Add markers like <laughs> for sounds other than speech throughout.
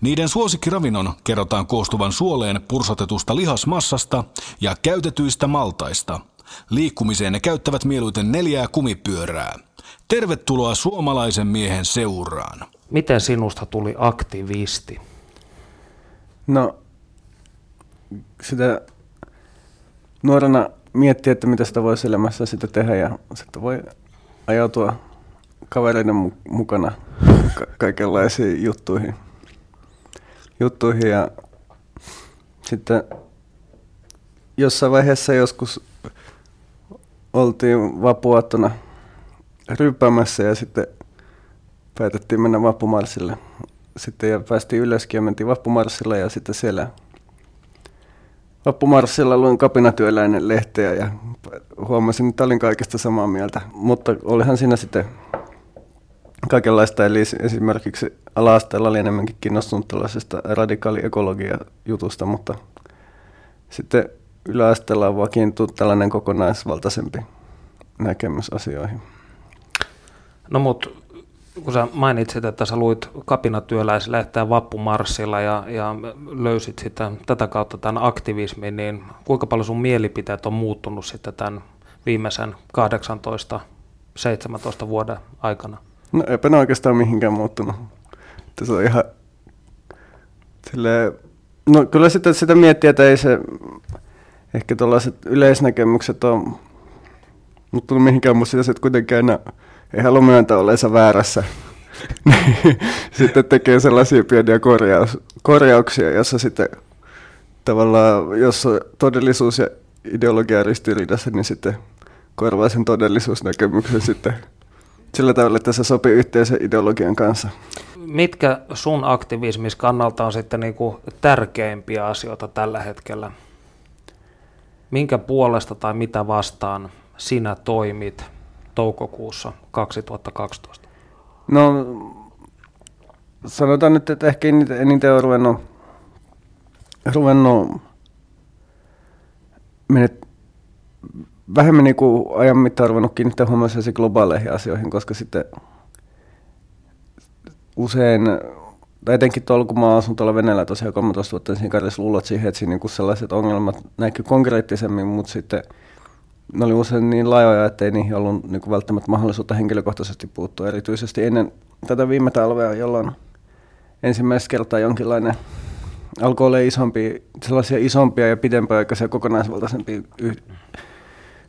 Niiden suosikkiravinnon kerrotaan koostuvan suoleen pursotetusta lihasmassasta ja käytetyistä maltaista. Liikkumiseen ne käyttävät mieluiten neljää kumipyörää. Tervetuloa suomalaisen miehen seuraan. Miten sinusta tuli aktivisti? No, sitä nuorena miettiä, että mitä sitä voisi elämässä sitä tehdä ja sitten voi ajautua kavereiden mukana ka- kaikenlaisiin juttuihin juttuihin ja sitten jossain vaiheessa joskus oltiin vapuaattona ryppäämässä ja sitten päätettiin mennä vappumarssille. Sitten ja päästiin ylöskin ja mentiin vappumarssille ja sitten siellä vappumarssilla luin kapinatyöläinen lehteä ja huomasin, että olin kaikesta samaa mieltä. Mutta olihan siinä sitten kaikenlaista, eli esimerkiksi ala-asteella oli enemmänkin kiinnostunut tällaisesta radikaaliekologia-jutusta, mutta sitten yläasteella on vakiintunut tällainen kokonaisvaltaisempi näkemys asioihin. No mutta kun sä mainitsit, että sä luit kapinatyöläislehteä Vappumarssilla ja, ja löysit sitä, tätä kautta tämän aktivismin, niin kuinka paljon sun mielipiteet on muuttunut sitten tämän viimeisen 18-17 vuoden aikana? No eipä ne oikeastaan mihinkään muuttunut. Se on ihan silleen, no kyllä sitä, sitä miettii, että ei se, ehkä tuollaiset yleisnäkemykset on muuttunut mihinkään, mutta sitä sitten kuitenkin aina ei halua myöntää olleensa väärässä. <laughs> sitten tekee sellaisia pieniä korjaus, korjauksia, jossa sitten tavallaan, jos on todellisuus ja ideologia ristiriidassa, niin sitten korvaa sen todellisuusnäkemyksen sitten sillä tavalla, että se sopii yhteisen ideologian kanssa. Mitkä sun aktivismis kannalta on sitten niin kuin tärkeimpiä asioita tällä hetkellä? Minkä puolesta tai mitä vastaan sinä toimit toukokuussa 2012? No sanotaan nyt, että ehkä eniten on ruvennut, ruvennut menet vähemmän niin kuin ajan mittaan ruvennut kiinnittää huomioon globaaleihin asioihin, koska sitten usein, tai etenkin tuolla kun mä asun tuolla Venäjällä tosiaan 13 vuotta, niin siinä luulot siihen, että siinä niin sellaiset ongelmat näkyy konkreettisemmin, mutta sitten ne oli usein niin laajoja, että ei niihin ollut niin kuin välttämättä mahdollisuutta henkilökohtaisesti puuttua. Erityisesti ennen tätä viime talvea, jolloin ensimmäistä kertaa jonkinlainen alkoi olla isompi, sellaisia isompia ja pidempiaikaisia kokonaisvaltaisempia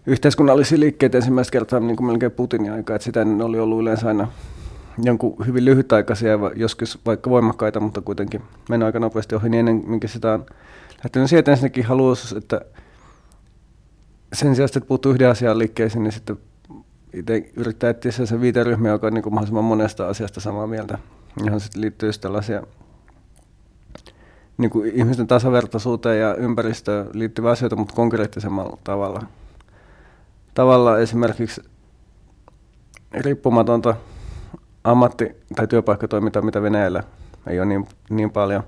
yhteiskunnallisia liikkeitä ensimmäistä kertaa niin kuin melkein Putinin aikaa, että sitä ne oli ollut yleensä aina jonkun hyvin lyhytaikaisia, joskus vaikka voimakkaita, mutta kuitenkin mennä aika nopeasti ohi, niin ennen minkä sitä on lähtenyt. Sieltä ensinnäkin haluaisi, että sen sijaan, että puuttuu yhden asian liikkeeseen, niin sitten itse yrittää etsiä sen viiteryhmä, joka on niin kuin mahdollisimman monesta asiasta samaa mieltä, johon sitten liittyy tällaisia niin kuin ihmisten tasavertaisuuteen ja ympäristöön liittyviä asioita, mutta konkreettisemmalla tavalla tavalla esimerkiksi riippumatonta ammatti- tai työpaikkatoimintaa, mitä Venäjällä ei ole niin, niin paljon.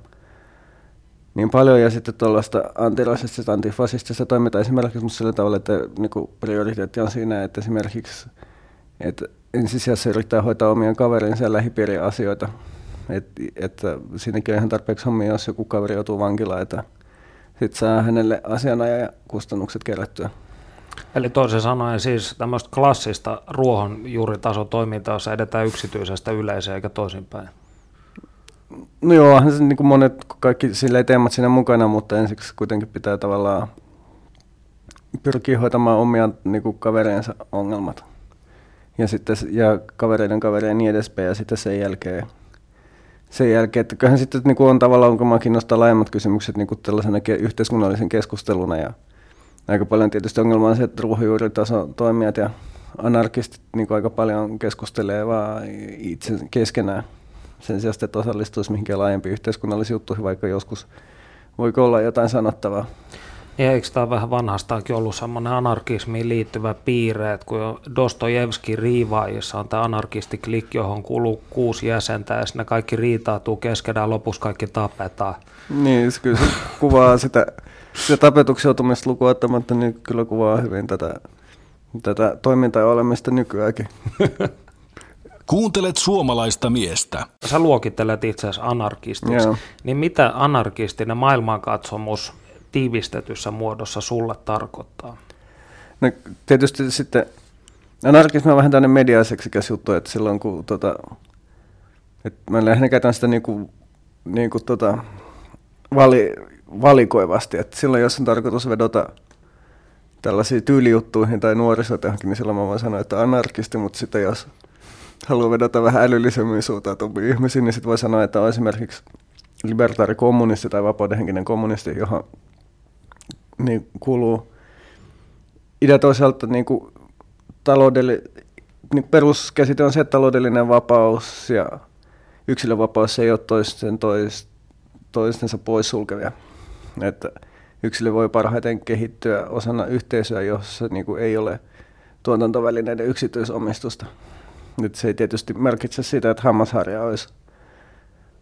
Niin paljon ja sitten tuollaista antirasistista, antifasistista toimintaa esimerkiksi sillä tavalla, että niin prioriteetti on siinä, että esimerkiksi että ensisijassa yrittää hoitaa omien kaverinsa ja lähipiirien asioita. että että siinäkin on ihan tarpeeksi hommia, jos joku kaveri joutuu vankilaan, että sitten saa hänelle ja kustannukset kerättyä. Eli toisin sanoen siis tämmöistä klassista ruohonjuuritason toimintaa, jossa edetään yksityisestä yleisöön eikä toisinpäin. No joo, niin kuin monet kaikki sille teemat siinä mukana, mutta ensiksi kuitenkin pitää tavallaan pyrkiä hoitamaan omia niin kuin kavereensa ongelmat. Ja, sitten, ja kavereiden kavereiden niin edespäin, ja sitten sen jälkeen, sen jälkeen että kyllähän sitten niin kuin on tavallaan, kun mä kiinnostaa laajemmat kysymykset niin kuin tällaisena yhteiskunnallisen keskusteluna ja aika paljon tietysti ongelma on se, että ruohonjuuritason toimijat ja anarkistit niin aika paljon keskustelee vaan itse keskenään sen sijaan, että osallistuisi mihinkään laajempiin yhteiskunnallisiin juttuihin, vaikka joskus voiko olla jotain sanottavaa. Ja eikö tämä vähän vanhastaankin ollut semmoinen anarkismiin liittyvä piirre, että kun Dostojevski riivaajissa on tämä anarkistiklikki, johon kuuluu kuusi jäsentä ja sinne kaikki riitautuu keskenään, lopussa kaikki tapetaan. Niin, se kyllä se kuvaa sitä, sitä tapetuksi joutumista lukuun ottamatta, niin kyllä kuvaa hyvin tätä, tätä toimintaa olemista nykyäänkin. <laughs> Kuuntelet suomalaista miestä. Sä luokittelet itse asiassa anarkistiksi. Joo. Niin mitä anarkistinen maailmankatsomus tiivistetyssä muodossa sulle tarkoittaa? No, tietysti sitten anarkismi on vähän tämmöinen mediaseksikäs juttu, että silloin kun tota, että mä lähinnä käytän sitä niinku, niinku tota, vali, valikoivasti, että silloin jos on tarkoitus vedota tällaisiin tyylijuttuihin tai nuorisotehankin, niin silloin mä voin sanoa, että anarkisti, mutta sitten jos haluaa vedota vähän älyllisemmin suuntautuviin ihmisiin, niin sitten voi sanoa, että on esimerkiksi libertaarikommunisti tai vapaudenhenkinen kommunisti, johon niin kuuluu idea toisaalta niin kuin taloudelli, niin peruskäsite on se, että taloudellinen vapaus ja yksilönvapaus ei ole toisten tois, toistensa poissulkevia. Että yksilö voi parhaiten kehittyä osana yhteisöä, jossa niin kuin ei ole tuotantovälineiden yksityisomistusta. Nyt se ei tietysti merkitse sitä, että hammasharja olisi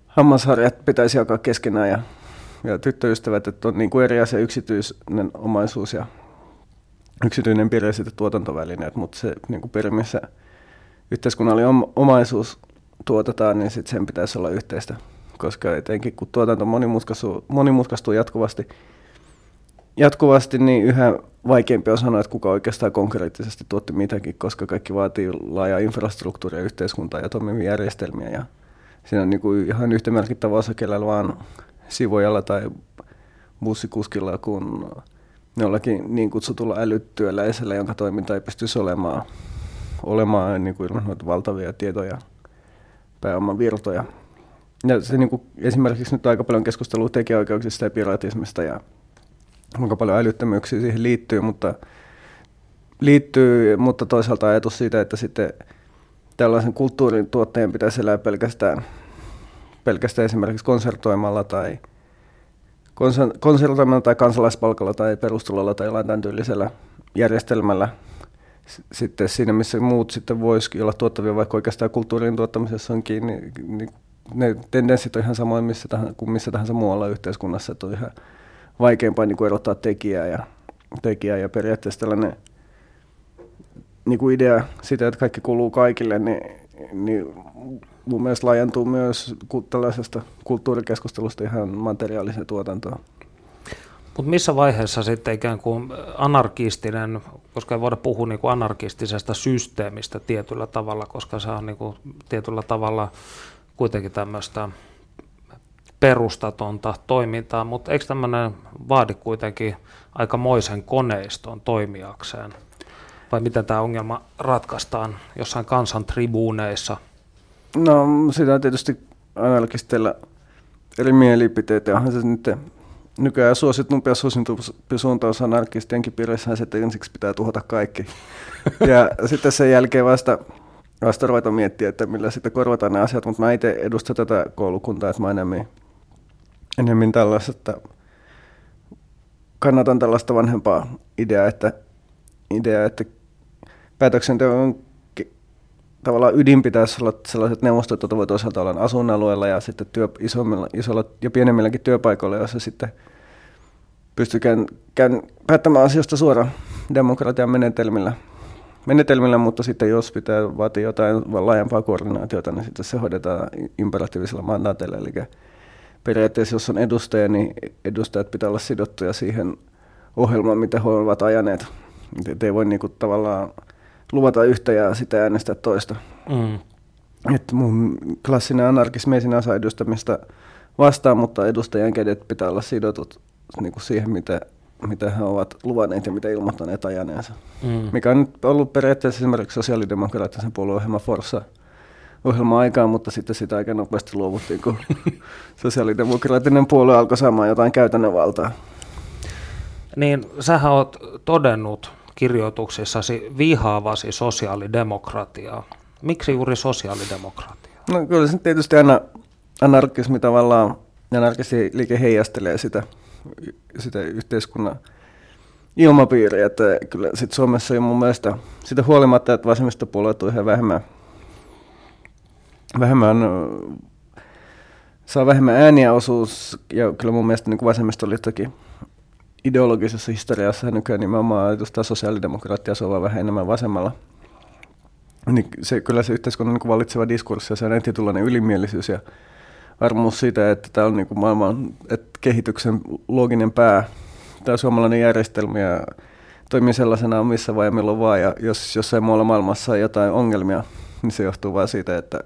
hammasharjat pitäisi jakaa keskenään ja, ja tyttöystävät, että on niin kuin eri asia yksityinen omaisuus ja yksityinen piirre sitten tuotantovälineet, mutta se niin kuin perimissä yhteiskunnallinen om- omaisuus tuotetaan, niin sitten sen pitäisi olla yhteistä, koska etenkin kun tuotanto monimutkaistuu, monimutkaistuu jatkuvasti, jatkuvasti, niin yhä vaikeampi on sanoa, että kuka oikeastaan konkreettisesti tuotti mitäkin, koska kaikki vaatii laajaa infrastruktuuria, yhteiskuntaa ja toimivia järjestelmiä. Ja siinä on niin kuin ihan yhtä merkittävä osa, kenellä vaan sivojalla tai bussikuskilla kuin jollakin niin kutsutulla älytyöläisellä, jonka toiminta ei pystyisi olemaan, olemaan niin kuin ilman valtavia tietoja, pääoman virtoja. Ja se niin kuin, esimerkiksi nyt aika paljon keskustelua tekijäoikeuksista ja piratismista ja kuinka paljon älyttömyyksiä siihen liittyy, mutta, liittyy, mutta toisaalta ajatus siitä, että sitten tällaisen kulttuurin tuotteen pitäisi elää pelkästään, pelkästään esimerkiksi konsertoimalla tai konsertoimalla tai kansalaispalkalla tai perustulolla tai jollain tämän tyylisellä järjestelmällä. Sitten siinä, missä muut sitten voisikin olla tuottavia, vaikka oikeastaan kulttuurin tuottamisessa on kiinni, niin ne tendenssit on ihan samoin missä tahansa, kuin missä tahansa muualla yhteiskunnassa, että on ihan vaikeampaa niin kuin erottaa tekijää ja, tekijää ja periaatteessa tällainen niin kuin idea siitä, että kaikki kuuluu kaikille, niin, niin mun mielestä laajentuu myös tällaisesta kulttuurikeskustelusta ihan materiaaliseen tuotantoon. Mutta missä vaiheessa sitten ikään kuin anarkistinen, koska ei voida puhua niin kuin anarkistisesta systeemistä tietyllä tavalla, koska se on niin kuin tietyllä tavalla kuitenkin tämmöistä perustatonta toimintaa, mutta eikö tämmöinen vaadi kuitenkin aikamoisen koneiston toimijakseen? Vai miten tämä ongelma ratkaistaan jossain kansan tribuuneissa? No sitä on tietysti anarkisteilla eri mielipiteitä. Onhan se nyt nykyään suositumpi ja suositumpi suuntaus anarkistienkin piirissä että ensiksi pitää tuhota kaikki. <laughs> ja sitten sen jälkeen vasta, vasta ruveta miettiä, että millä sitten korvataan ne asiat, mutta mä itse edustan tätä koulukuntaa, että mä enemmän, enemmän tällaista, että kannatan tällaista vanhempaa ideaa, että, ideaa, että päätöksenteon tavallaan ydin pitäisi olla sellaiset neuvostot, joita voi toisaalta olla asuinalueella ja sitten työ, isommilla, isolla ja pienemmilläkin työpaikoilla, joissa sitten pystyy käyn, käyn päättämään asioista suoraan demokratian menetelmillä. Menetelmillä, mutta sitten jos pitää vaatia jotain laajempaa koordinaatiota, niin sitten se hoidetaan imperatiivisella mandaateilla. Eli periaatteessa jos on edustaja, niin edustajat pitää olla sidottuja siihen ohjelmaan, mitä he ovat ajaneet. Et ei voi niinku tavallaan luvata yhtä ja sitä äänestää toista. Mm. Että mun klassinen anarkismi ei sinänsä edustamista vastaan, mutta edustajien kädet pitää olla sidotut niin kuin siihen, mitä, mitä he ovat luvanneet ja mitä ilmoittaneet ajaneensa. Mm. Mikä on nyt ollut periaatteessa esimerkiksi sosiaalidemokraattisen puolueohjelma Forssa ohjelma aikaan, mutta sitten sitä aika nopeasti luovuttiin, kun <laughs> sosiaalidemokraattinen puolue alkoi saamaan jotain käytännön valtaa. Niin, sähän oot todennut kirjoituksissasi vihaavasi sosiaalidemokratiaa. Miksi juuri sosiaalidemokratia? No kyllä se tietysti aina anarkismi tavallaan, anarkismi liike heijastelee sitä, sitä yhteiskunnan ilmapiiri, että kyllä sit Suomessa on mun mielestä sitä huolimatta, että vasemmistopuolueet on ihan vähemmän, vähemmän saa vähemmän ääniä osuus, ja kyllä mun mielestä niin vasemmistoliittokin ideologisessa historiassa nykyään nimenomaan edustaa sosiaalidemokraattia, se on vaan vähän enemmän vasemmalla. Niin se, kyllä se yhteiskunnan niin valitseva diskurssi ja se on tietynlainen ylimielisyys ja varmuus siitä, että tämä on niin kuin maailman että kehityksen looginen pää, tämä suomalainen järjestelmä ja toimii sellaisena missä vai milloin vaan. Ja jos jossain muualla maailmassa on jotain ongelmia, niin se johtuu vain siitä, että,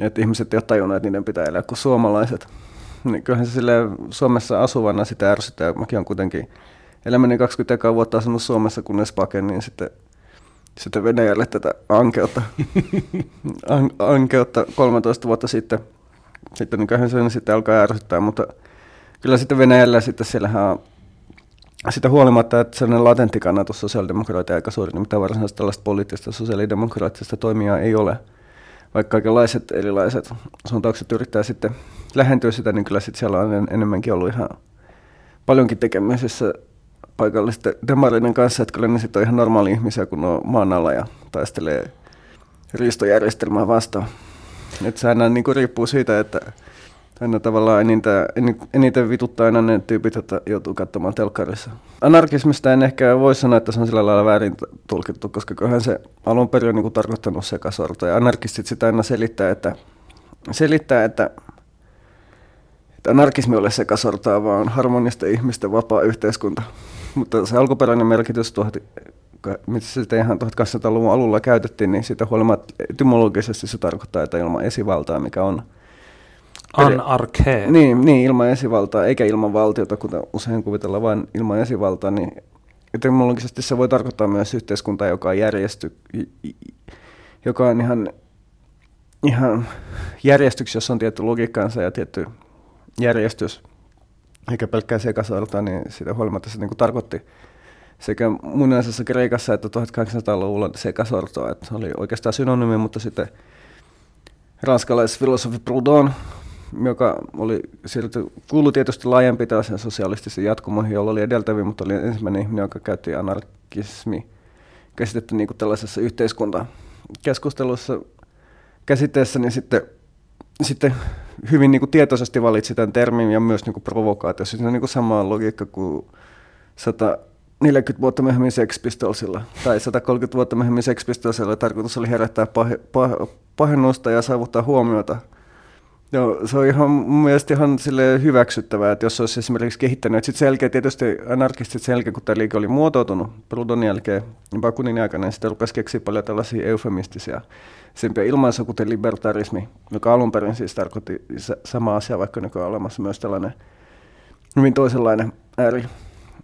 että ihmiset eivät tajunnut, että niiden pitää elää kuin suomalaiset. Niin kyllähän se sille Suomessa asuvana sitä ärsyttää. Mäkin olen kuitenkin elämäni 20 vuotta asunut Suomessa, kunnes paken, niin sitten, sitten Venäjälle tätä ankeutta, <laughs> an, ankeutta 13 vuotta sitten. Sitten niin kyllähän se sitten alkaa ärsyttää, mutta kyllä sitten Venäjällä sitten siellähän on sitä huolimatta, että sellainen latentti kannatus sosiaalidemokraatia aika suuri, niin mitä varsinaisesti tällaista poliittista sosiaalidemokraattista toimia ei ole. Vaikka kaikenlaiset erilaiset suuntaukset yrittää sitten lähentyä sitä, niin kyllä sitten siellä on enemmänkin ollut ihan paljonkin tekemisissä paikallisten demarinen kanssa, että kyllä ne sitten on ihan normaali ihmisiä, kun on maan alla ja taistelee riistojärjestelmää vastaan. Että se aina niin kuin riippuu siitä, että aina tavallaan eniten, eniten vituttaa aina ne tyypit, jotka joutuu katsomaan telkkarissa. Anarkismista en ehkä voi sanoa, että se on sillä lailla väärin tulkittu, koska kyllähän se alun perin on niin kuin tarkoittanut sekasorto. Ja anarkistit sitä aina selittää, että, selittää, että, anarkismi ole sekasortoa, vaan harmonista ihmisten vapaa yhteiskunta. Mutta se alkuperäinen merkitys, mitä sitä ihan 1800-luvun alulla käytettiin, niin siitä huolimatta etymologisesti se tarkoittaa, että ilman esivaltaa, mikä on – Anarche. Niin, niin, ilman esivaltaa, eikä ilman valtiota, kuten usein kuvitellaan, vain ilman esivaltaa, niin etymologisesti se voi tarkoittaa myös yhteiskuntaa, joka on järjesty, joka on ihan, ihan järjestyksi, jossa on tietty logiikkaansa ja tietty järjestys, eikä pelkkää sekasorta, niin siitä huolimatta se niin kuin tarkoitti sekä muinaisessa Kreikassa että 1800-luvulla sekasortoa, että se oli oikeastaan synonyymi, mutta sitten ranskalaisfilosofi Proudhon joka oli sieltä, kuului tietysti laajempi tällaisen sosialistisen jatkumoihin, jolla oli edeltäviä, mutta oli ensimmäinen ihminen, joka käytti anarkismi käsitettä niin kuin tällaisessa yhteiskuntakeskustelussa käsitteessä, niin sitten, sitten hyvin niin kuin tietoisesti valitsi tämän termin ja myös niin kuin provokaatio. Se on niin kuin sama logiikka kuin 140 vuotta myöhemmin Sex Pistolsilla. Tai 130 vuotta myöhemmin Sex Pistolsilla. Tarkoitus oli herättää pah- pah- pahennusta ja saavuttaa huomiota – Joo, se on ihan mun mielestä ihan sille hyväksyttävää, että jos olisi esimerkiksi kehittänyt, sitten selkeä tietysti anarkistit sen jälkeen, kun tämä liike oli muotoutunut Prudon jälkeen, niin Bakunin aikana, niin sitten rupesi keksiä paljon tällaisia eufemistisia sempiä ilmaisuja, kuten libertarismi, joka alun perin siis tarkoitti sama asia, vaikka nykyään on olemassa myös tällainen hyvin toisenlainen ääri,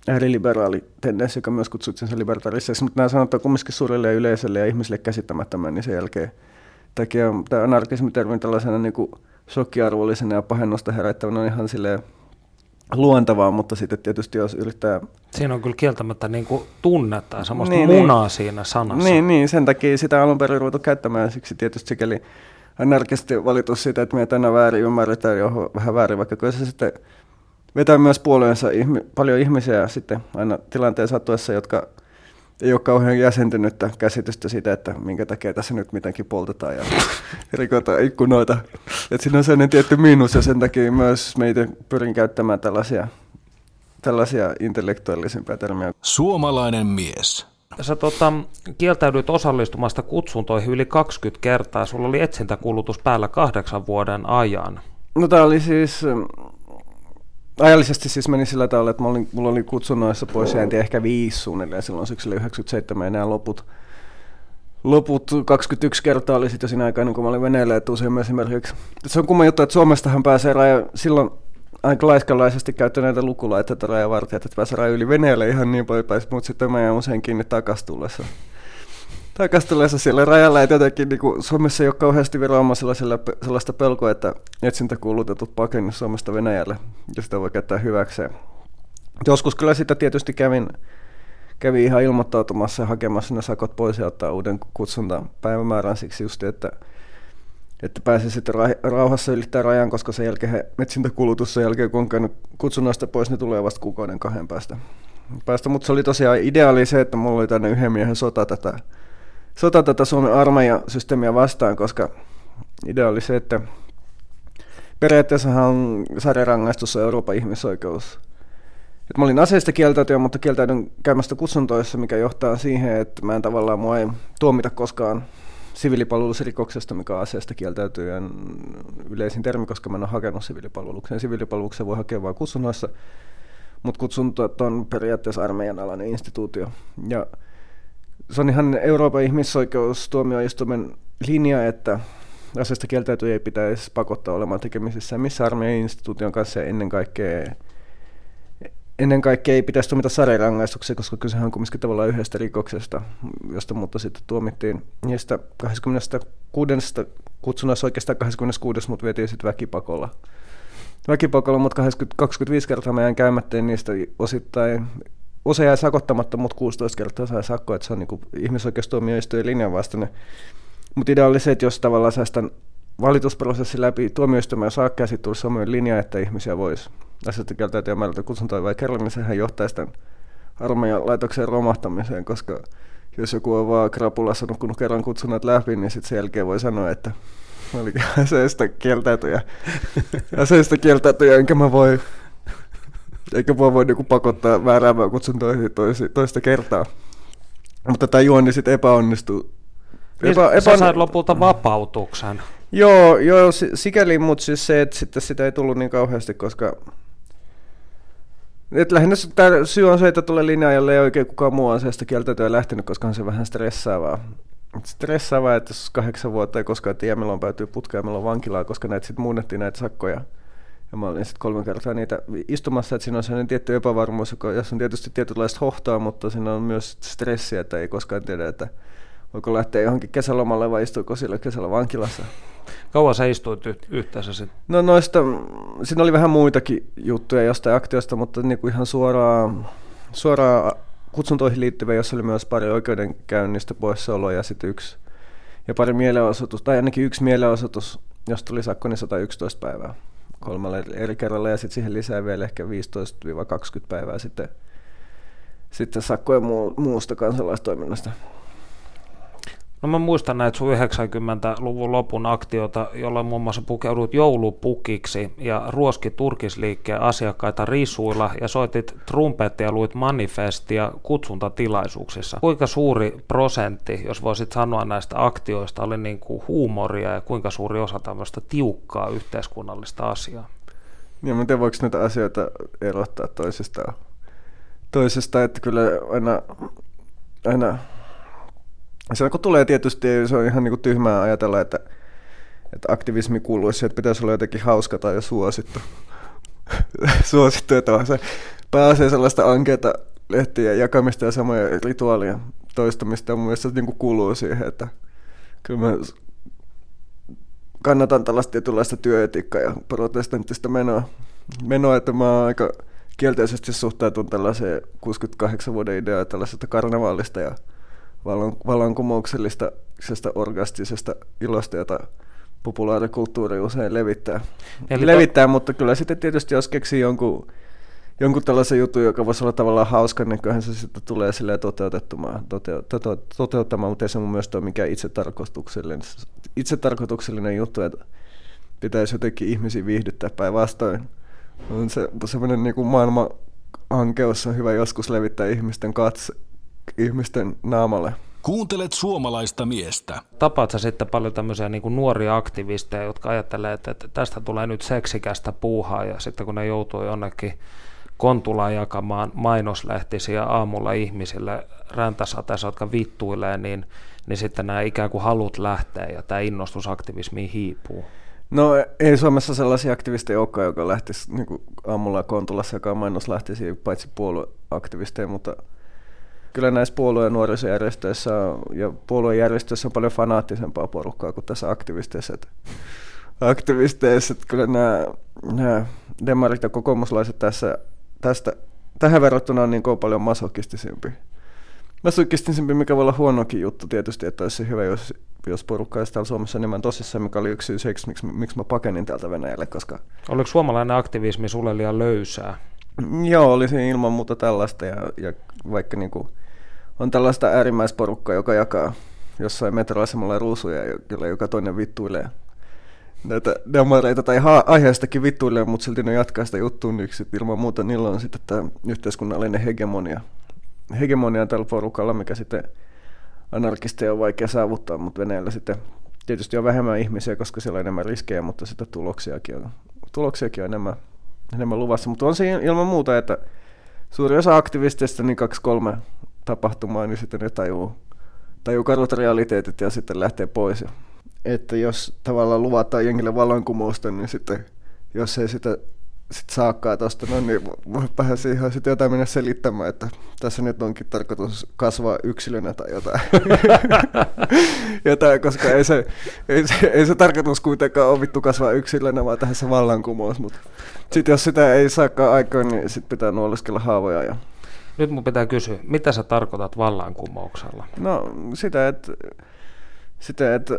ääriliberaali tendenssi, joka myös kutsuttiin sen libertariseksi, mutta nämä sanotaan kumminkin suurelle yleisölle ja ihmisille käsittämättömän, niin sen jälkeen takia tämä anarkismi-termi tällaisena niin kuin shokkiarvollisena ja pahennusta herättävänä on ihan silleen luontavaa, mutta sitten tietysti jos yrittää... Siinä on kyllä kieltämättä niin kuin tunnetta ja semmoista niin, munaa niin. siinä sanassa. Niin, niin, sen takia sitä alun perin ruvettu käyttämään, siksi tietysti sikäli anarkisesti valitus siitä, että me tänä väärin ymmärretään jo vähän väärin, vaikka kyllä se sitten vetää myös puoleensa ihmi, paljon ihmisiä sitten aina tilanteen sattuessa, jotka ei ole kauhean jäsentynyttä käsitystä siitä, että minkä takia tässä nyt mitenkin poltetaan ja <laughs> rikotaan ikkunoita. Et siinä on sellainen tietty miinus ja sen takia myös meitä pyrin käyttämään tällaisia, tällaisia intellektuaalisempia termiä. Suomalainen mies. Sä tota, kieltäydyit osallistumasta kutsuntoihin yli 20 kertaa. Sulla oli etsintäkulutus päällä kahdeksan vuoden ajan. No tämä oli siis ajallisesti siis meni sillä tavalla, että olin, mulla oli kutsunnoissa pois jäänti ehkä viisi suunnilleen silloin syksyllä 97 ja nämä loput, loput 21 kertaa oli sitten jo siinä aikana, kun mä olin Venäjällä, että usein esimerkiksi. Se on kumma juttu, että Suomestahan pääsee raja, silloin aika laiskalaisesti käyttö näitä lukulaitteita rajavartijat, että pääsee raja yli Venäjälle ihan niin poispäin, mutta sitten mä jään usein kiinni takaisin tullessa takastellessa siellä rajalla, että jotenkin niin kuin Suomessa ei ole kauheasti viranomaisilla sellaista pelkoa, että etsintäkuulutetut pakennut Suomesta Venäjälle, ja sitä voi käyttää hyväkseen. Joskus kyllä sitä tietysti kävin, kävin ihan ilmoittautumassa ja hakemassa ne sakot pois ja ottaa uuden päivämäärän siksi just, että, että pääsi sitten rauhassa ylittää rajan, koska sen jälkeen etsintäkulutus sen jälkeen, kun on käynyt kutsunnoista pois, niin tulee vasta kuukauden kahden päästä. päästä, mutta se oli tosiaan ideaali se, että mulla oli tänne yhden miehen sota tätä, sota tätä Suomen armeijasysteemiä vastaan, koska idea oli se, että periaatteessahan on sarjarangaistus Euroopan ihmisoikeus. Et mä olin aseista kieltäytyä, mutta kieltäydyn käymästä kutsuntoissa, mikä johtaa siihen, että mä en tavallaan mua ei tuomita koskaan siviilipalvelusrikoksesta, mikä on aseesta kieltäytyjän yleisin termi, koska mä en ole hakenut siviilipalvelukseen. Siviilipalvelukseen voi hakea vain kutsunnoissa, mutta kutsuntot on periaatteessa armeijan alainen instituutio. Ja se on ihan Euroopan ihmisoikeustuomioistuimen linja, että asiasta kieltäytyjä ei pitäisi pakottaa olemaan tekemisissä missä armeijan instituution kanssa ennen kaikkea ennen kaikkea ei pitäisi tuomita sarjarangaistuksia, koska kysehän on kumminkin tavallaan yhdestä rikoksesta, josta mutta sitten tuomittiin niistä 26. kutsunnassa oikeastaan 26. mutta vietiin sitten väkipakolla. Väkipakolla, mutta 25 kertaa meidän käymättä niistä osittain osa jäi sakottamatta, mutta 16 kertaa sai sakkoa, että se on niin ihmisoikeustuomioistuin linjan vastainen. Mutta idea oli se, että jos tavallaan säästän valitusprosessi läpi tuomioistuimen sitten tulisi samoin linja, että ihmisiä voisi asioista kieltäytyä määrältä kutsuntoja vai kerran, niin sehän johtaisi tämän armeijan laitoksen romahtamiseen, koska jos joku on vaan krapulassa nukkunut kerran kutsunnat läpi, niin sitten sen jälkeen voi sanoa, että oli aseista kieltäytyjä. <laughs> aseista kieltäytyjä, enkä mä voi, eikä voi voi niinku pakottaa määräämään kutsuntoihin toista kertaa. Mutta tämä juoni sitten epäonnistui. Niin epä, epä, sä sait lopulta vapautuksen. Joo, joo sikäli, mutta siis se, että sitten sitä ei tullut niin kauheasti, koska et lähinnä tämä syy on se, että tulee linjaa, jolle ei oikein kukaan muu asiasta kieltäytyä lähtenyt, koska on se vähän stressaavaa. Stressaavaa, että jos kahdeksan vuotta ei koskaan tiedä, milloin päätyy putkeen ja milloin vankilaa, koska näitä sitten muunnettiin näitä sakkoja. Ja mä olin sitten kolme kertaa niitä istumassa, että siinä on sellainen tietty epävarmuus, joka, jos on tietysti tietynlaista hohtoa, mutta siinä on myös stressiä, että ei koskaan tiedä, että voiko lähteä johonkin kesälomalle vai istuuko sillä kesällä vankilassa. <laughs> Kauan sä istuit y- yhteensä sitten? No noista, siinä oli vähän muitakin juttuja jostain aktiosta, mutta niin kuin ihan suoraan, suoraan kutsuntoihin liittyvä, jossa oli myös pari oikeudenkäynnistä poissaoloa ja sitten yksi ja pari mielenosoitus, tai ainakin yksi mielenosoitus, josta tuli sakko, niin 111 päivää kolmella eri kerralla ja sitten siihen lisää vielä ehkä 15-20 päivää sitten, sitten sakkoja muu, muusta kansalaistoiminnasta. No mä muistan näitä sun 90-luvun lopun aktiota, jolla muun muassa pukeudut joulupukiksi ja ruoski turkisliikkeen asiakkaita risuilla ja soitit trumpettia luit manifestia kutsuntatilaisuuksissa. Kuinka suuri prosentti, jos voisit sanoa näistä aktioista, oli niin kuin huumoria ja kuinka suuri osa tämmöistä tiukkaa yhteiskunnallista asiaa? Niin, miten voiko näitä asioita erottaa toisistaan? Toisesta, että kyllä aina, aina se kun tulee tietysti, se on ihan niin kuin tyhmää ajatella, että, että aktivismi kuuluisi että pitäisi olla jotenkin hauska tai suosittu. <laughs> suosittu, että se pääsee sellaista ankeita lehtiä jakamista ja samoja rituaalia toistamista. Ja mun mielestä se niin kuin kuuluu siihen, että kyllä mä kannatan tällaista tietynlaista työetiikkaa ja protestanttista menoa, menoa että mä aika kielteisesti suhtautun tällaiseen 68 vuoden ideaan tällaisesta karnevaalista ja vallan, vallankumouksellisesta orgastisesta ilosta, jota populaarikulttuuri usein levittää. Eli levittää, to... mutta kyllä sitten tietysti jos keksii jonkun, jonkun tällaisen jutun, joka voisi olla tavallaan hauska, niin kyllähän se sitten tulee silleen toteutettamaan, tote, toteuttamaan, mutta ei se mun mielestä ole mikään itsetarkoituksellinen, itsetarkoituksellinen juttu, että pitäisi jotenkin ihmisiä viihdyttää päinvastoin. On se semmoinen niin kuin maailman ankeus on hyvä joskus levittää ihmisten katse, ihmisten naamalle. Kuuntelet suomalaista miestä. Tapaat sä sitten paljon tämmöisiä niin kuin nuoria aktivisteja, jotka ajattelee, että, tästä tulee nyt seksikästä puuhaa ja sitten kun ne joutuu jonnekin Kontulaan jakamaan mainoslähtisiä aamulla ihmisille räntäsateessa, jotka vittuilee, niin, niin sitten nämä ikään kuin halut lähtee ja tämä innostusaktivismi hiipuu. No ei Suomessa sellaisia aktivisteja olekaan, joka lähtisi niin aamulla Kontulassa jakaa mainoslähtisiä, paitsi puolueaktivisteja, mutta kyllä näissä puolueen nuorisojärjestöissä ja puoluejärjestöissä on paljon fanaattisempaa porukkaa kuin tässä aktivisteissa. Että aktivisteissa, että kyllä nämä, nämä demarit ja kokoomuslaiset tässä, tästä, tähän verrattuna on niin paljon masokistisempi. Masokistisempi, mikä voi olla huonokin juttu tietysti, että olisi hyvä, jos, jos porukka olisi täällä Suomessa enemmän tosissaan, mikä oli yksi syy miksi, miksi mä pakenin täältä Venäjälle, koska... Oliko suomalainen aktivismi sulle liian löysää? Joo, olisi ilman muuta tällaista ja, ja vaikka niin kuin on tällaista äärimmäisporukkaa, joka jakaa jossain metroasemalla ruusuja, jolla joka toinen vittuilee näitä demareita tai ha- aiheestakin vittuilee, mutta silti ne jatkaa sitä juttua, niin ilman muuta niillä on sitten tämä yhteiskunnallinen hegemonia. Hegemonia tällä porukalla, mikä sitten anarkisteja on vaikea saavuttaa, mutta Venäjällä sitten tietysti on vähemmän ihmisiä, koska siellä on enemmän riskejä, mutta sitä tuloksiakin on, tuloksiakin on enemmän, enemmän luvassa. Mutta on se ilman muuta, että suuri osa aktivisteista, niin kaksi-kolme tapahtumaa, niin sitten ne tajuu, tajuu karut realiteetit ja sitten lähtee pois. Että jos tavallaan luvataan jengille vallankumousta, niin sitten jos ei sitä sit saakkaa tuosta, no niin vähän siihen sitten jotain mennä selittämään, että tässä nyt onkin tarkoitus kasvaa yksilönä tai jotain. <laughs> jotain koska ei se, ei, se, ei se tarkoitus kuitenkaan ole vittu kasvaa yksilönä, vaan tähän se vallankumous. Mutta sitten jos sitä ei saakaan aikaan, niin sitten pitää nuoliskella haavoja. Ja... Nyt mun pitää kysyä, mitä sä tarkoitat vallankumouksella? No sitä, että, sitä, että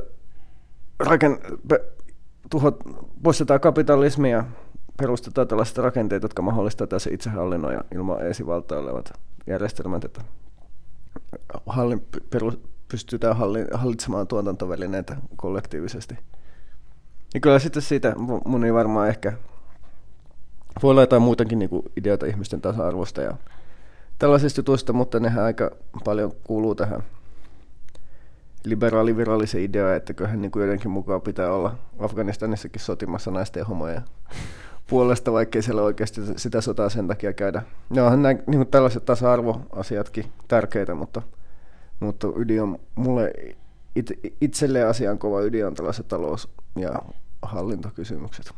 raken, tuhot, poistetaan kapitalismia perustetaan tällaiset rakenteet, jotka mahdollistavat tässä itsehallinnon ja ilman esivaltaa olevat järjestelmät, että hallin, peru, pystytään hallitsemaan tuotantovälineitä kollektiivisesti. Ja kyllä sitten siitä mun ei varmaan ehkä voi olla jotain muutakin niin ideoita ihmisten tasa-arvosta ja tällaisista jutuista, mutta nehän aika paljon kuuluu tähän liberaalivirallisen idea, että kyllähän niin kuin mukaan pitää olla Afganistanissakin sotimassa naisten ja homoja puolesta, vaikkei siellä oikeasti sitä sotaa sen takia käydä. Ne onhan nämä, niin kuin tällaiset tasa-arvoasiatkin tärkeitä, mutta, mutta ydin on mulle it, itselleen asian kova ydin on tällaiset talous- ja hallintokysymykset.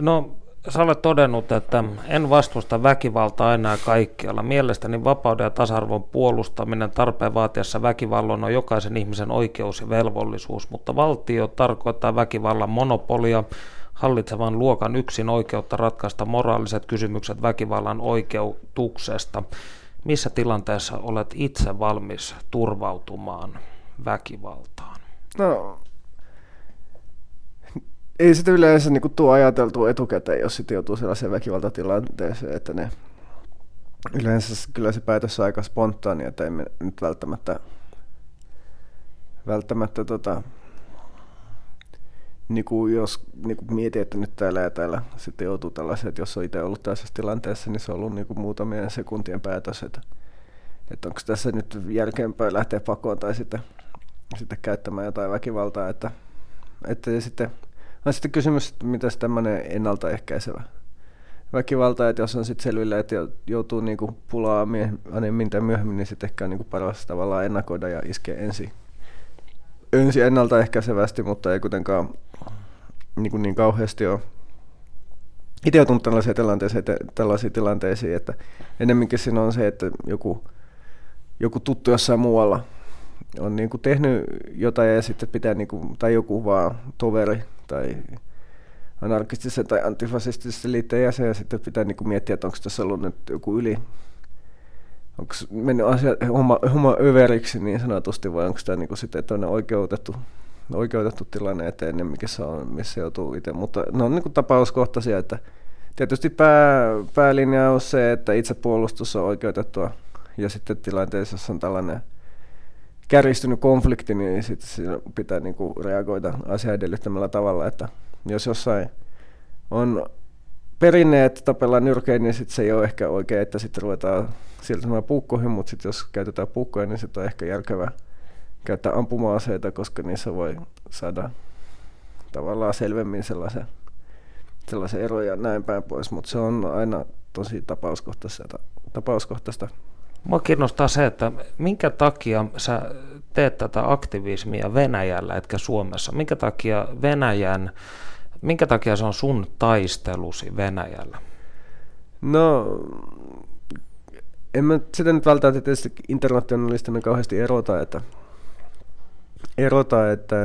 No, sä olet todennut, että en vastusta väkivaltaa enää kaikkialla. Mielestäni vapauden ja tasa-arvon puolustaminen tarpeen vaatiessa väkivallan on jokaisen ihmisen oikeus ja velvollisuus, mutta valtio tarkoittaa väkivallan monopolia, hallitsevan luokan yksin oikeutta ratkaista moraaliset kysymykset väkivallan oikeutuksesta. Missä tilanteessa olet itse valmis turvautumaan väkivaltaan? No, ei sitä yleensä niin tuo ajateltu etukäteen, jos sitten joutuu sellaiseen väkivaltatilanteeseen, että ne yleensä kyllä se päätös on aika spontaani, että emme nyt välttämättä, välttämättä tota, niin kuin jos niin kuin mietin, että nyt täällä ja täällä sitten joutuu tällaiseen, että jos on itse ollut tässä tilanteessa, niin se on ollut niin kuin muutamien sekuntien päätös, että, että onko tässä nyt jälkeenpäin lähteä pakoon tai sitten, sitten käyttämään jotain väkivaltaa, että, että sitten on sitten kysymys, että mitä tämmöinen ennaltaehkäisevä väkivalta, että jos on sitten selvillä, että joutuu niinku pulaa enemmän tai myöhemmin, niin sitten ehkä on niinku paras tavallaan ennakoida ja iskeä ensin ensin ennaltaehkäisevästi, mutta ei kuitenkaan niin, kuin niin kauheasti ole itse joutunut tällaisiin tilanteisiin, tällaisiin tilanteisiin, että enemmänkin siinä on se, että joku, joku tuttu jossain muualla on niin kuin tehnyt jotain ja sitten pitää, niin kuin, tai joku vaan toveri tai anarkistisen tai antifasistisen liitteen jäsen ja sitten pitää niin kuin miettiä, että onko tässä ollut nyt joku yli onko mennyt asia, homma, homma överiksi niin sanotusti, vai onko tämä niin kuin sitten toinen oikeutettu, oikeutettu tilanne eteen, mikä se on, missä joutuu itse. Mutta ne on niin kuin tapauskohtaisia, että tietysti pää, päälinja on se, että itse puolustus on oikeutettua, ja sitten tilanteessa, on tällainen kärjistynyt konflikti, niin sitten siinä pitää niin kuin reagoida asia edellyttämällä tavalla, että jos jossain on perinne, että tapellaan nyrkein, niin sit se ei ole ehkä oikein, että sitten ruvetaan siirtymään puukkoihin, mutta sitten jos käytetään puukkoja, niin sitten on ehkä järkevää käyttää ampuma-aseita, koska niissä voi saada tavallaan selvemmin sellaisen, sellaisen eroja näin päin pois, mutta se on aina tosi tapauskohtaista. tapauskohtaista. Mua kiinnostaa se, että minkä takia sä teet tätä aktivismia Venäjällä etkä Suomessa? Minkä takia Venäjän Minkä takia se on sun taistelusi Venäjällä? No, en mä sitä nyt välttämättä tietysti internationalistina kauheasti erota, että, erota, että,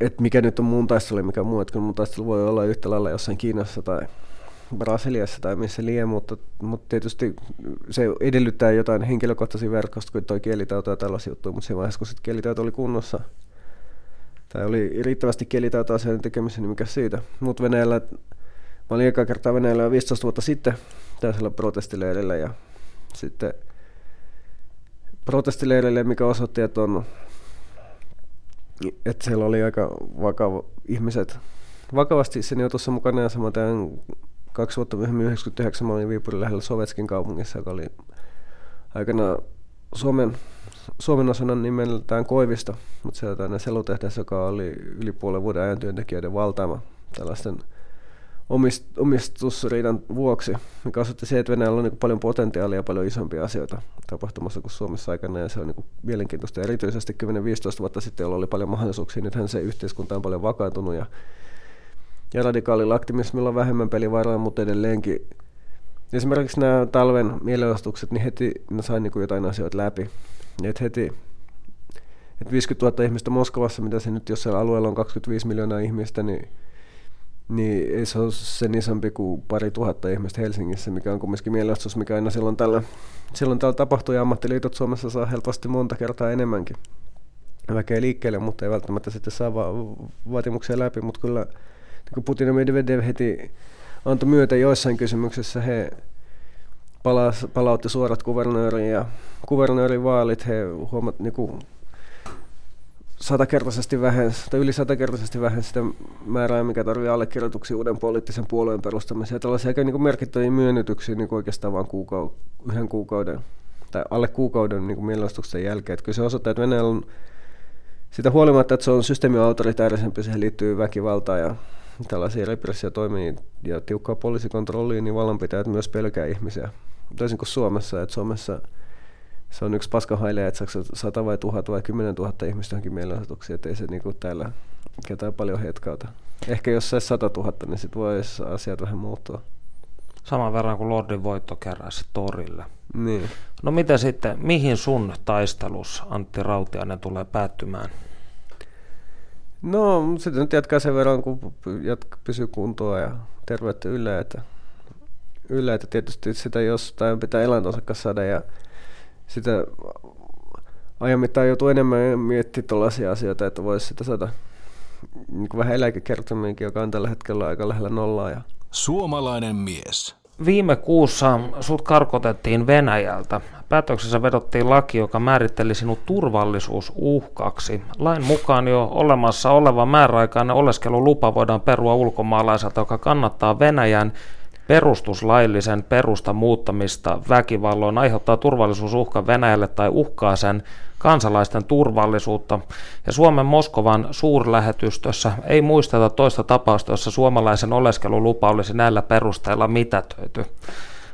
että mikä nyt on mun taistelu mikä muu, että mun taistelu voi olla yhtä lailla jossain Kiinassa tai Brasiliassa tai missä liian, mutta, mutta tietysti se edellyttää jotain henkilökohtaisia verkosta, kun toi kielitaito ja tällaisia juttuja, mutta siinä vaiheessa, kun kielitaito oli kunnossa, tai oli riittävästi kielitaitoa sen tekemiseen, niin mikä siitä. Mutta Venäjällä olin eka kertaa Venäjällä jo 15 vuotta sitten täysillä protestileirillä ja sitten protestileirille, mikä osoitti, että, on, että siellä oli aika vakava ihmiset vakavasti sen jutussa mukana ja samoin kaksi vuotta myöhemmin 99 mä olin Viipurin lähellä Sovetskin kaupungissa, joka oli aikana Suomen, Suomen osana nimeltään Koivista, mutta se tämmöinen selutehtäs, joka oli yli puolen vuoden ajan työntekijöiden valtaama tällaisten omist, omistusriidan vuoksi, mikä osoitti se, että Venäjällä on niin paljon potentiaalia ja paljon isompia asioita tapahtumassa kuin Suomessa aikana, ja se on niin mielenkiintoista. Erityisesti 10-15 vuotta sitten, jolloin oli paljon mahdollisuuksia, nythän se yhteiskunta on paljon vakautunut, ja, ja radikaalilla aktivismilla on vähemmän pelivaraa, mutta edelleenkin. Esimerkiksi nämä talven mielenosoitukset, niin heti ne sai niin jotain asioita läpi. Et heti et 50 000 ihmistä Moskovassa, mitä se nyt, jos siellä alueella on 25 miljoonaa ihmistä, niin niin ei se ole sen isompi kuin pari tuhatta ihmistä Helsingissä, mikä on kumminkin mielestus, mikä aina silloin tällä, silloin tällä tapahtuu, ja ammattiliitot Suomessa saa helposti monta kertaa enemmänkin. Väkeä liikkeelle, mutta ei välttämättä sitten saa va- vaatimuksia läpi, mutta kyllä niin Putin ja Medvedev heti antoi myötä joissain kysymyksissä, he palautti suorat kuvernöörin ja kuvernöörin vaalit, he huomat, niin kuin satakertaisesti vähensi, tai yli satakertaisesti vähensi sitä määrää, mikä tarvii allekirjoituksia uuden poliittisen puolueen perustamiseen. Tällaisia aika niin merkittäviä myönnytyksiä niin oikeastaan vain kuukau- yhden kuukauden tai alle kuukauden niin mielenostuksen jälkeen. Että kyllä se osoittaa, että Venäjällä on sitä huolimatta, että se on systeemi autoritäärisempi, siihen liittyy väkivaltaa ja tällaisia repressiotoimia ja tiukkaa poliisikontrollia, niin vallanpitäjät myös pelkää ihmisiä. Toisin kuin Suomessa, että Suomessa – se on yksi paskahaile, että saako sata vai tuhat vai kymmenen tuhatta ihmistä johonkin mielenosoituksiin, ettei se niinku täällä ketään paljon hetkauta. Ehkä jos se sata tuhatta, niin sitten voisi asiat vähän muuttua. Saman verran kuin Lordin voitto keräsi torille. Niin. No mitä sitten, mihin sun taistelus Antti Rautiainen tulee päättymään? No sitten nyt jatkaa sen verran, kun pysyy kuntoa ja terveyttä yllä, että, yllä, että tietysti sitä jostain pitää elantonsa saada ja sitä mittaan joutuu enemmän miettimään tällaisia asioita, että voisi sitä saada niin vähän eläkekertomiinkin, joka on tällä hetkellä aika lähellä nollaa. Ja... Suomalainen mies. Viime kuussa sut karkotettiin Venäjältä. Päätöksessä vedottiin laki, joka määritteli sinut turvallisuusuhkaksi. Lain mukaan jo olemassa oleva määräaikainen oleskelulupa voidaan perua ulkomaalaiselta, joka kannattaa Venäjän perustuslaillisen perusta muuttamista väkivalloin aiheuttaa turvallisuusuhka Venäjälle tai uhkaa sen kansalaisten turvallisuutta. Ja Suomen Moskovan suurlähetystössä ei muisteta toista tapausta, jossa suomalaisen oleskelulupa olisi näillä perusteilla mitätöity.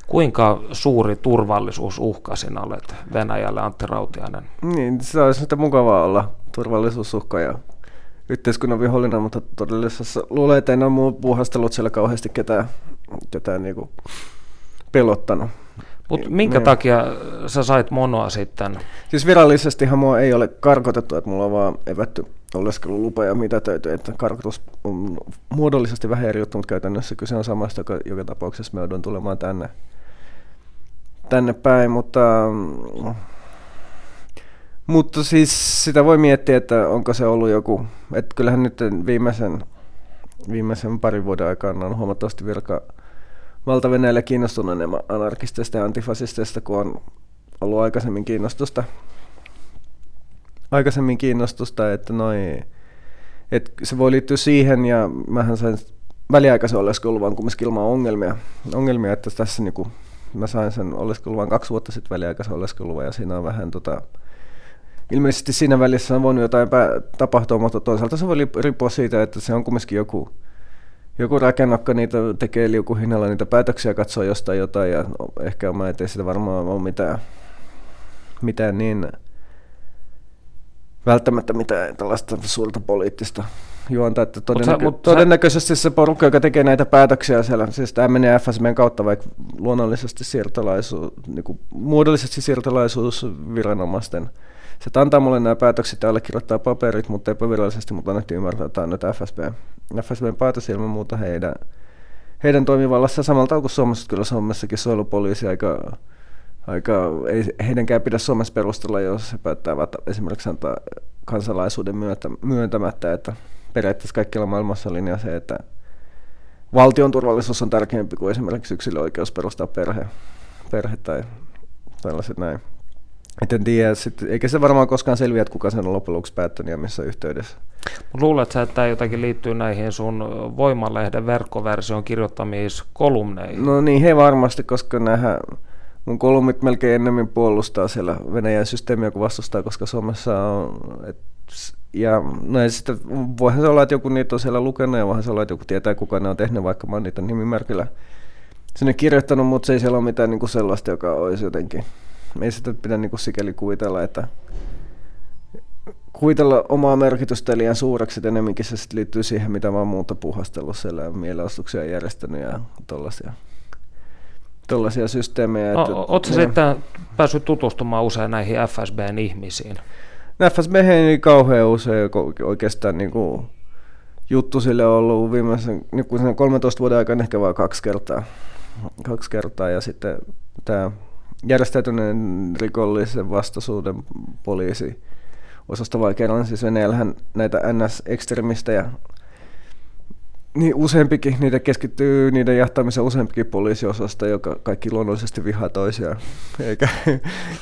Kuinka suuri turvallisuusuhka sinä olet Venäjälle, Antti Rautiainen? Niin, se olisi nyt mukavaa olla turvallisuusuhka ja yhteiskunnan vihollinen, mutta todellisuudessa luulee, että en ole muu puuhastellut siellä kauheasti ketään, ketään niinku pelottanut. Mutta minkä niin. takia sä sait monoa sitten? Siis virallisestihan mua ei ole karkotettu, että mulla on vaan evätty oleskelulupa ja mitä täytyy, että karkotus on muodollisesti vähän eri juttu, mutta käytännössä kyse on samasta, joka, joka tapauksessa me joudun tulemaan tänne, tänne päin, mutta mutta siis sitä voi miettiä, että onko se ollut joku, että kyllähän nyt viimeisen, viimeisen parin vuoden aikana on huomattavasti virka valta Venäjällä kiinnostuneena anarkisteista ja antifasisteista, kun on ollut aikaisemmin kiinnostusta, aikaisemmin kiinnostusta, että noi, että se voi liittyä siihen, ja mähän sain väliaikaisen oleskeluluvan kumminkin ilman ongelmia, ongelmia että tässä niinku, mä sain sen oleskeluluvan kaksi vuotta sitten väliaikaisen oleskeluluvan, ja siinä on vähän tota, ilmeisesti siinä välissä on voinut jotain tapahtua, mutta toisaalta se voi riippua siitä, että se on kumminkin joku, joku rakennokka niitä tekee liukuhinnalla niitä päätöksiä, katsoo jostain jotain ja ehkä mä ettei sitä varmaan ole mitään, mitään niin välttämättä mitään tällaista suurta poliittista juonta, että todennäkö- mut sä, todennäköisesti se porukka, joka tekee näitä päätöksiä siellä, siis tämä menee FSBn kautta, vaikka luonnollisesti siirtolaisuus, niin muodollisesti siirtolaisuus viranomaisten se antaa mulle nämä päätökset ja allekirjoittaa paperit, mutta epävirallisesti, mutta annettiin ymmärtää, että tämä on nyt FSB. FSBn päätös ilman muuta heidän, heidän toimivallassa samalla kuin Suomessa, kyllä Suomessakin suojelupoliisi aika, aika, ei heidänkään pidä Suomessa perustella, jos he päättävät esimerkiksi antaa kansalaisuuden myöntä, myöntämättä, että periaatteessa kaikkialla maailmassa linja se, että, valtion turvallisuus on tärkeämpi kuin esimerkiksi yksilön oikeus perustaa perhe, perhe tai tällaiset näin. Et en tiedä, sit, eikä se varmaan koskaan selviä, että kuka sen on loppujen lopuksi päättänyt ja missä yhteydessä. Luuletko sä, että tämä jotakin liittyy näihin sun Voimalehden verkkoversion kirjoittamiskolumneihin? No niin, he varmasti, koska nähdään mun kolumnit melkein ennemmin puolustaa siellä Venäjän systeemiä kuin vastustaa, koska Suomessa on... Et, ja, no ja sitten voihan se olla, että joku niitä on siellä lukenut ja voihan se olla, että joku tietää, kuka ne on tehnyt, vaikka mä oon niitä nimimerkillä sinne kirjoittanut, mutta se ei siellä ole mitään niin kuin sellaista, joka olisi jotenkin ei sitä pidä niin kuin sikäli kuvitella, että kuvitella omaa merkitystä liian suureksi, että enemmänkin se sitten liittyy siihen, mitä mä oon muuta puhastellut siellä ja mielenosoituksia järjestänyt ja tollaisia, tollaisia systeemejä. No, Oletko sitten päässyt tutustumaan usein näihin FSBn ihmisiin? No, FSB ei kauhean usein oikeastaan niin kuin juttu sille on ollut viimeisen niin 13 vuoden aikana ehkä vain kaksi kertaa. Kaksi kertaa ja sitten tämä järjestäytyneen rikollisen vastaisuuden poliisi osasta vai kerran, siis Venäjällähän näitä NS-ekstremistejä niin useampikin, niitä keskittyy niiden jahtamiseen useampikin poliisiosasto, joka kaikki luonnollisesti vihaa toisiaan. Eikä,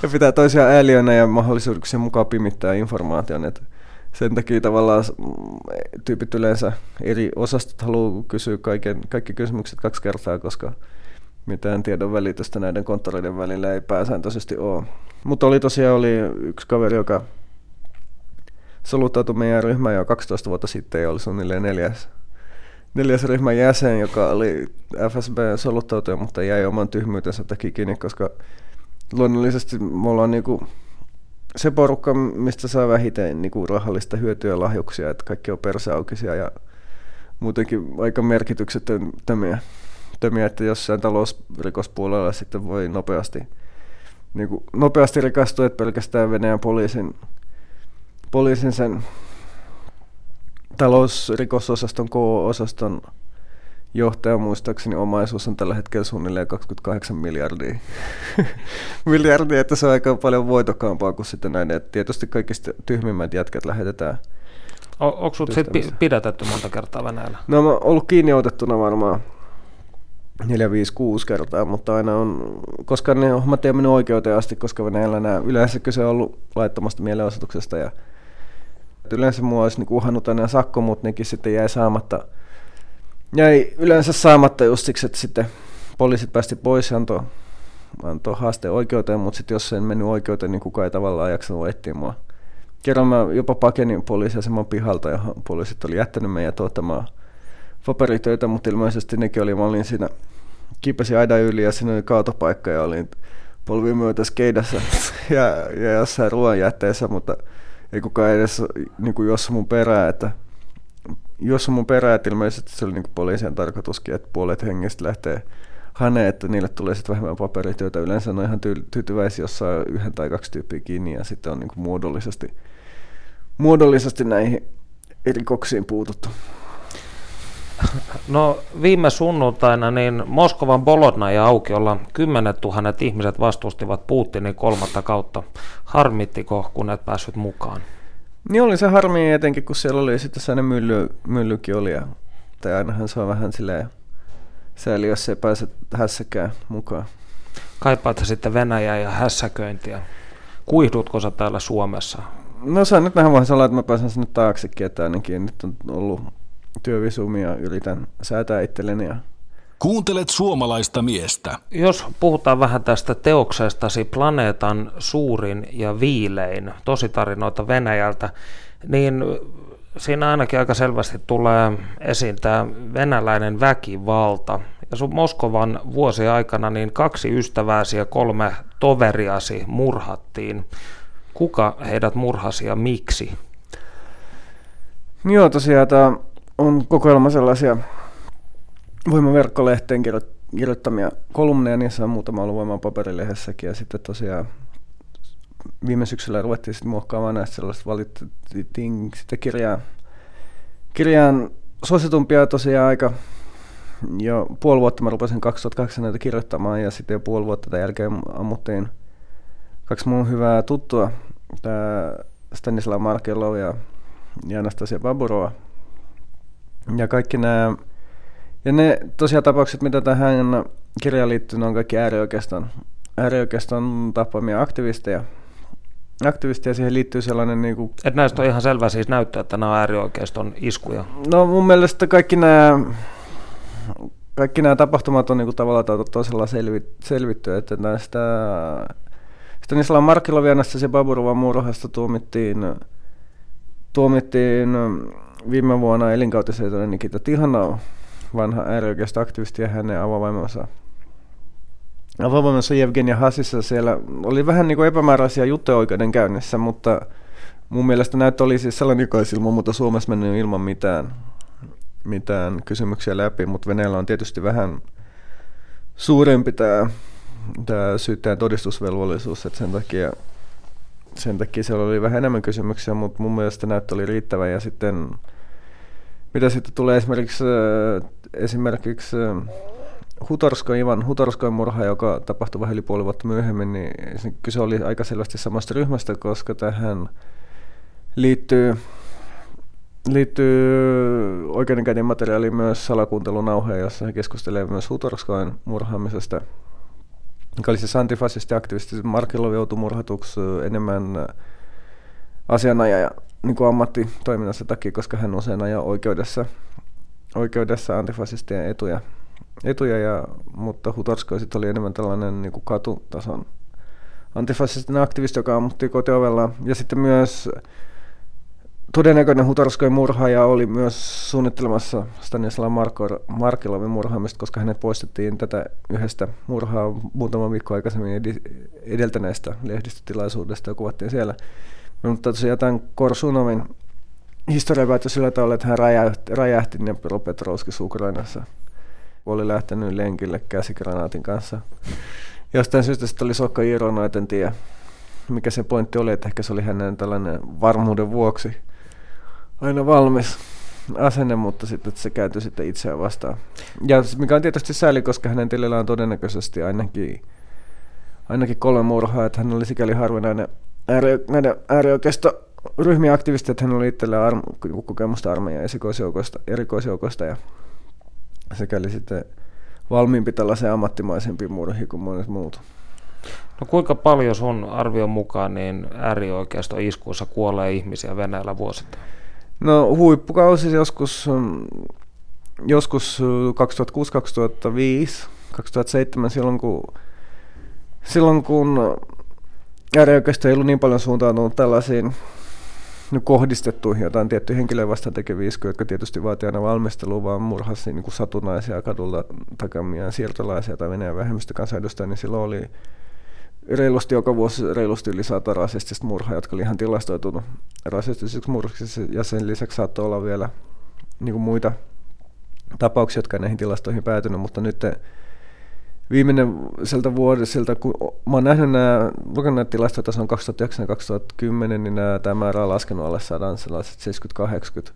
ja pitää toisia ääliönä ja mahdollisuuksia mukaan pimittää informaation. Et sen takia tavallaan tyypit yleensä eri osastot haluaa kysyä kaiken, kaikki kysymykset kaksi kertaa, koska mitään tiedon välitystä näiden konttoreiden välillä ei pääsääntöisesti ole. Mutta oli tosiaan oli yksi kaveri, joka soluttautui meidän ryhmään jo 12 vuotta sitten ja oli suunnilleen neljäs, neljäs ryhmän jäsen, joka oli FSB-soluttautuja, mutta jäi oman tyhmyytensä takia kiinni, koska luonnollisesti me ollaan niinku se porukka, mistä saa vähiten niinku rahallista hyötyä ja lahjuksia, että kaikki on perseaukisia ja muutenkin aika merkityksettömiä työttömiä, että jossain talousrikospuolella sitten voi nopeasti, niin kuin, nopeasti rikastua, että pelkästään Venäjän poliisin, poliisin sen talousrikososaston K-osaston johtaja muistaakseni omaisuus on tällä hetkellä suunnilleen 28 miljardia. <laughs> miljardia, että se on aika paljon voitokkaampaa kuin sitten näin. Että tietysti kaikista tyhmimmät jätkät lähetetään. O, onko sinut sitten pidätetty monta kertaa Venäjällä? No mä ollut kiinni otettuna varmaan 4, 5, 6 kertaa, mutta aina on, koska ne hommat ei mennyt oikeuteen asti, koska Venäjällä nämä, yleensä kyse on ollut laittomasta mielenosoituksesta ja yleensä mua olisi niin uhannut aina sakko, mutta nekin sitten jäi saamatta. Jäi yleensä saamatta just siksi, että sitten poliisit päästi pois ja antoi, antoi haasteen oikeuteen, mutta sitten jos en mennyt oikeuteen, niin kukaan ei tavallaan jaksanut etsiä mua. Kerran mä jopa pakenin poliisiaseman pihalta, johon poliisit oli jättänyt meidän tuottamaan paperitöitä, mutta ilmeisesti nekin oli, mä olin siinä, kiipesin aidan yli ja siinä oli kaatopaikka ja olin polvi myötä skeidassa <laughs> ja, ja jossain ruoanjätteessä, mutta ei kukaan edes niin kuin jos mun perää, että jos mun perää, että ilmeisesti se oli niin poliisien tarkoituskin, että puolet hengistä lähtee hane, että niille tulee sitten vähemmän paperityötä. Yleensä on ihan tyy- tyytyväisiä, jos saa yhden tai kaksi tyyppiä kiinni ja sitten on niin kuin muodollisesti, muodollisesti näihin erikoksiin puututtu. No viime sunnuntaina niin Moskovan Bolodna ja aukiolla kymmenet tuhannet ihmiset vastustivat Putinin kolmatta kautta. Harmittiko, kun et päässyt mukaan? Niin oli se harmi etenkin, kun siellä oli sitten sellainen mylly, myllykin oli. Ja, tai ainahan se on vähän silleen sääli, jos ei pääse hässäkään mukaan. Kaipaat sitten Venäjää ja hässäköintiä. Kuihdutko sä täällä Suomessa? No se on nyt vähän vaiheessa olla, että mä pääsen sinne taaksekin, että ainakin nyt on ollut työvisumia yritän säätää itselleni. Ja... Kuuntelet suomalaista miestä. Jos puhutaan vähän tästä teoksestasi Planeetan suurin ja viilein tositarinoita Venäjältä, niin siinä ainakin aika selvästi tulee esiin tämä venäläinen väkivalta. Ja sun Moskovan vuosien aikana niin kaksi ystävääsi ja kolme toveriasi murhattiin. Kuka heidät murhasi ja miksi? Joo, tosiaan tämä on kokoelma sellaisia voimaverkkolehteen kirjoittamia kolumneja, niissä on muutama ollut voiman paperilehdessäkin ja sitten tosiaan viime syksyllä ruvettiin sitten muokkaamaan näistä sellaista valittiin sitten kirjaa, kirjaan suositumpia tosiaan aika jo puoli vuotta mä rupesin 2008 näitä kirjoittamaan ja sitten jo puoli vuotta tämän jälkeen ammuttiin kaksi mun hyvää tuttua, tämä Stanislav Markelov ja Anastasia Baburova, ja kaikki nämä Ja ne tosiaan tapaukset, mitä tähän kirjaan liittyy, on kaikki äärioikeiston, äärioikeiston tappamia aktivisteja. Aktivisteja siihen liittyy sellainen... Niin kuin... Et näistä on ihan selvä siis näyttää, että nämä on äärioikeiston iskuja. No mun mielestä kaikki nämä, kaikki nämä tapahtumat on niin kuin tavallaan tai toisella selvi, selvitty, että näistä Stanislav Markilovia ja Baburovan murhasta tuomittiin, tuomittiin viime vuonna elinkautiseen Nikita Tihanov, vanha äärioikeisto-aktivisti ja hänen avovaimonsa. Avovaimonsa Evgenia Hasissa siellä oli vähän niin kuin epämääräisiä juttuja oikeudenkäynnissä, mutta mun mielestä näyttö oli siis sellainen, joka olisi ilman muuta Suomessa mennyt ilman mitään, mitään kysymyksiä läpi, mutta Venäjällä on tietysti vähän suurempi tämä, tämä syyttäjän todistusvelvollisuus, että sen takia, sen takia siellä oli vähän enemmän kysymyksiä, mutta mun mielestä näyttö oli riittävä ja sitten mitä sitten tulee esimerkiksi, äh, esimerkiksi äh, Hutorsko, Ivan Hutorskoin murha, joka tapahtui vähän yli puoli vuotta myöhemmin, niin kyse oli aika selvästi samasta ryhmästä, koska tähän liittyy, liittyy oikeudenkäynnin materiaali myös salakuuntelunauheen, jossa he keskustelevat myös Hutorskoin murhaamisesta. Joka oli siis antifasisti aktivisti. Markilov joutui murhatuksi enemmän asianajaja niin kuin ammattitoiminnassa takia, koska hän usein ajaa oikeudessa, oikeudessa antifasistien etuja. etuja ja, mutta Hutorsko sitten oli enemmän tällainen niin kuin katutason antifasistinen aktivisti, joka ammutti kotiovella. Ja sitten myös todennäköinen Hutorskojen murhaaja oli myös suunnittelemassa Stanislav Markilovin murhaamista, koska hänet poistettiin tätä yhdestä murhaa muutama viikko aikaisemmin edeltäneestä lehdistötilaisuudesta ja kuvattiin siellä. Mutta tosiaan tämän Korsunovin historia päättyi sillä tavalla, että hän räjähti, räjähti Dnepropetrovskissa Ukrainassa. Oli lähtenyt lenkille käsikranaatin kanssa. Jostain syystä sitten oli Sokka Irono, en tiedä mikä se pointti oli, että ehkä se oli hänen tällainen varmuuden vuoksi aina valmis asenne, mutta sitten että se käytyi sitten itseään vastaan. Ja mikä on tietysti sääli, koska hänen tilillä on todennäköisesti ainakin, ainakin kolme murhaa, että hän oli sikäli harvinainen ääri, näiden äärioikeisto ryhmien aktivisteja, että hän oli itsellä arm- kokemusta armeijan esikoisjoukoista, erikoisjoukoista ja sekäli sitten valmiimpi tällaisen ammattimaisempiin murhiin kuin monet muut. No kuinka paljon sun arvion mukaan niin äärioikeisto iskuissa kuolee ihmisiä Venäjällä vuosittain? No huippukausi joskus, joskus 2006, 2005, 2007 silloin kun, silloin kun äärioikeisto ei ollut niin paljon suuntautunut tällaisiin no, kohdistettuihin jotain tiettyjä henkilöä vastaan tekeviä iskuja, jotka tietysti vaatii aina valmistelua, vaan murhasi niin kuin satunnaisia kadulla takamia siirtolaisia tai Venäjän vähemmistökansanedustajia, niin silloin oli reilusti joka vuosi reilusti yli sata rasistista murhaa, jotka oli ihan tilastoitunut rasistisiksi murhiksi, ja sen lisäksi saattoi olla vielä niin kuin muita tapauksia, jotka näihin tilastoihin päätynyt, mutta nyt viimeinen sieltä vuodelta, kun mä oon nähnyt nämä, lukenut näitä tilastoja, on 2009 ja 2010, niin nämä, tämä määrä on laskenut alle sadan, sellaiset 70-80,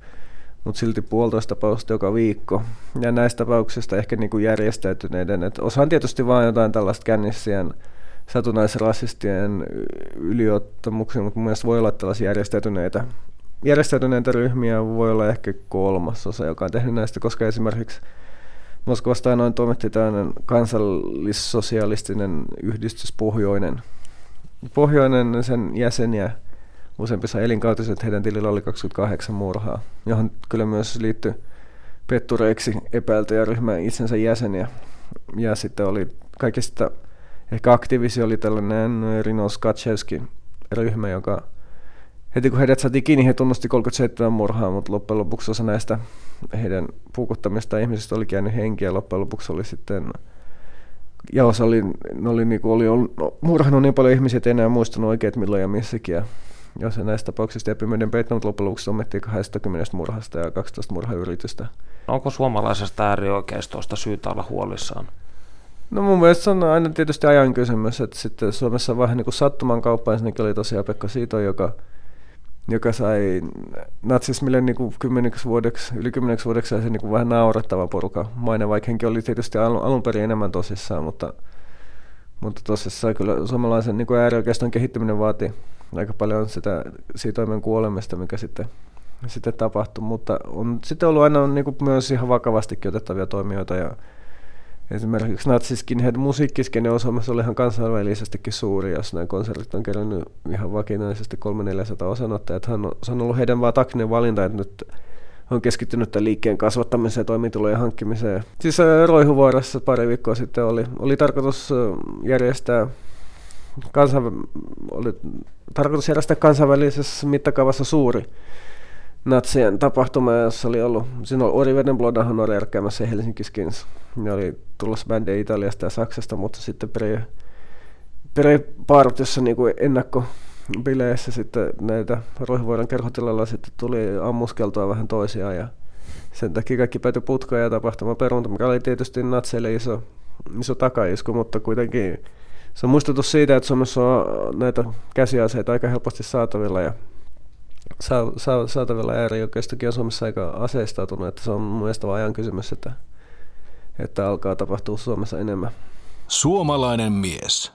mutta silti puolitoista tapausta joka viikko. Ja näistä tapauksista ehkä niin kuin järjestäytyneiden, että osaan tietysti vain jotain tällaista kännissien satunnaisrasistien yliottamuksia, mutta mun mielestä voi olla tällaisia järjestäytyneitä, järjestäytyneitä ryhmiä, voi olla ehkä kolmasosa, joka on tehnyt näistä, koska esimerkiksi Moskovasta noin toimitti tämmöinen kansallissosialistinen yhdistys Pohjoinen. Pohjoinen sen jäseniä useampissa elinkautiset, heidän tilillä oli 28 murhaa, johon kyllä myös liittyi pettureiksi epäiltyjä ryhmän itsensä jäseniä. Ja sitten oli kaikista ehkä aktiivisi oli tällainen Rino Skatshevski ryhmä, joka heti kun heidät saatiin kiinni, he tunnusti 37 murhaa, mutta loppujen lopuksi osa näistä heidän puukuttamista ihmisistä oli käynyt henkiä. Loppujen lopuksi oli sitten ja osa oli, ne oli, niin kuin, oli ollut, no, murhannut niin paljon ihmisiä, että ei enää muistanut oikein, että milloin ja missäkin. Ja jos näistä tapauksista peittänyt, mutta loppujen lopuksi sommettiin 20 murhasta ja 12 murhayritystä. Onko suomalaisesta äärioikeistosta syytä olla huolissaan? No mun mielestä se on aina tietysti ajan kysymys, että sitten Suomessa vähän niin kuin sattuman kauppa, ensinnäkin oli tosiaan Pekka Siito, joka, joka sai natsismille niin kuin kymmeneksi vuodeksi, yli kymmeneksi vuodeksi se niin kuin vähän naurettava poruka. Maine, vaikka henki oli tietysti alun, alun perin enemmän tosissaan, mutta, mutta tosissaan kyllä suomalaisen niin äärioikeiston kehittyminen vaatii aika paljon sitä siitoimen kuolemista, mikä sitten sitten tapahtui, mutta on sitten ollut aina niin kuin myös ihan vakavastikin otettavia toimijoita ja esimerkiksi natsiskinhead musiikkiskene on Suomessa oli ihan kansainvälisestikin suuri, jos nämä konsertit on kerännyt ihan vakinaisesti 300-400 osanottajaa. Hän on, se on ollut heidän vaan taktinen valinta, että nyt on keskittynyt tämän liikkeen kasvattamiseen ja toimintulojen hankkimiseen. Siis Roihuvuorossa pari viikkoa sitten oli, oli tarkoitus järjestää kansainv... oli tarkoitus järjestää kansainvälisessä mittakaavassa suuri natsien tapahtuma, jossa oli ollut, siinä oli Ori Vedenblodahan oli järkkäämässä Helsinki Skins. Ne oli tulossa bändejä Italiasta ja Saksasta, mutta sitten Pre, Pre Partiossa niin kuin ennakko bileissä sitten näitä Roihuvuoden kerhotilalla sitten tuli ammuskeltua vähän toisiaan ja sen takia kaikki päätyi putkoja ja tapahtuma perunta, mikä oli tietysti natseille iso, iso takaisku, mutta kuitenkin se on muistutus siitä, että Suomessa on näitä käsiaseita aika helposti saatavilla ja saatavilla äärioikeistokin on Suomessa aika aseistautunut, että se on mun mielestä ajan kysymys, että, että alkaa tapahtua Suomessa enemmän. Suomalainen mies.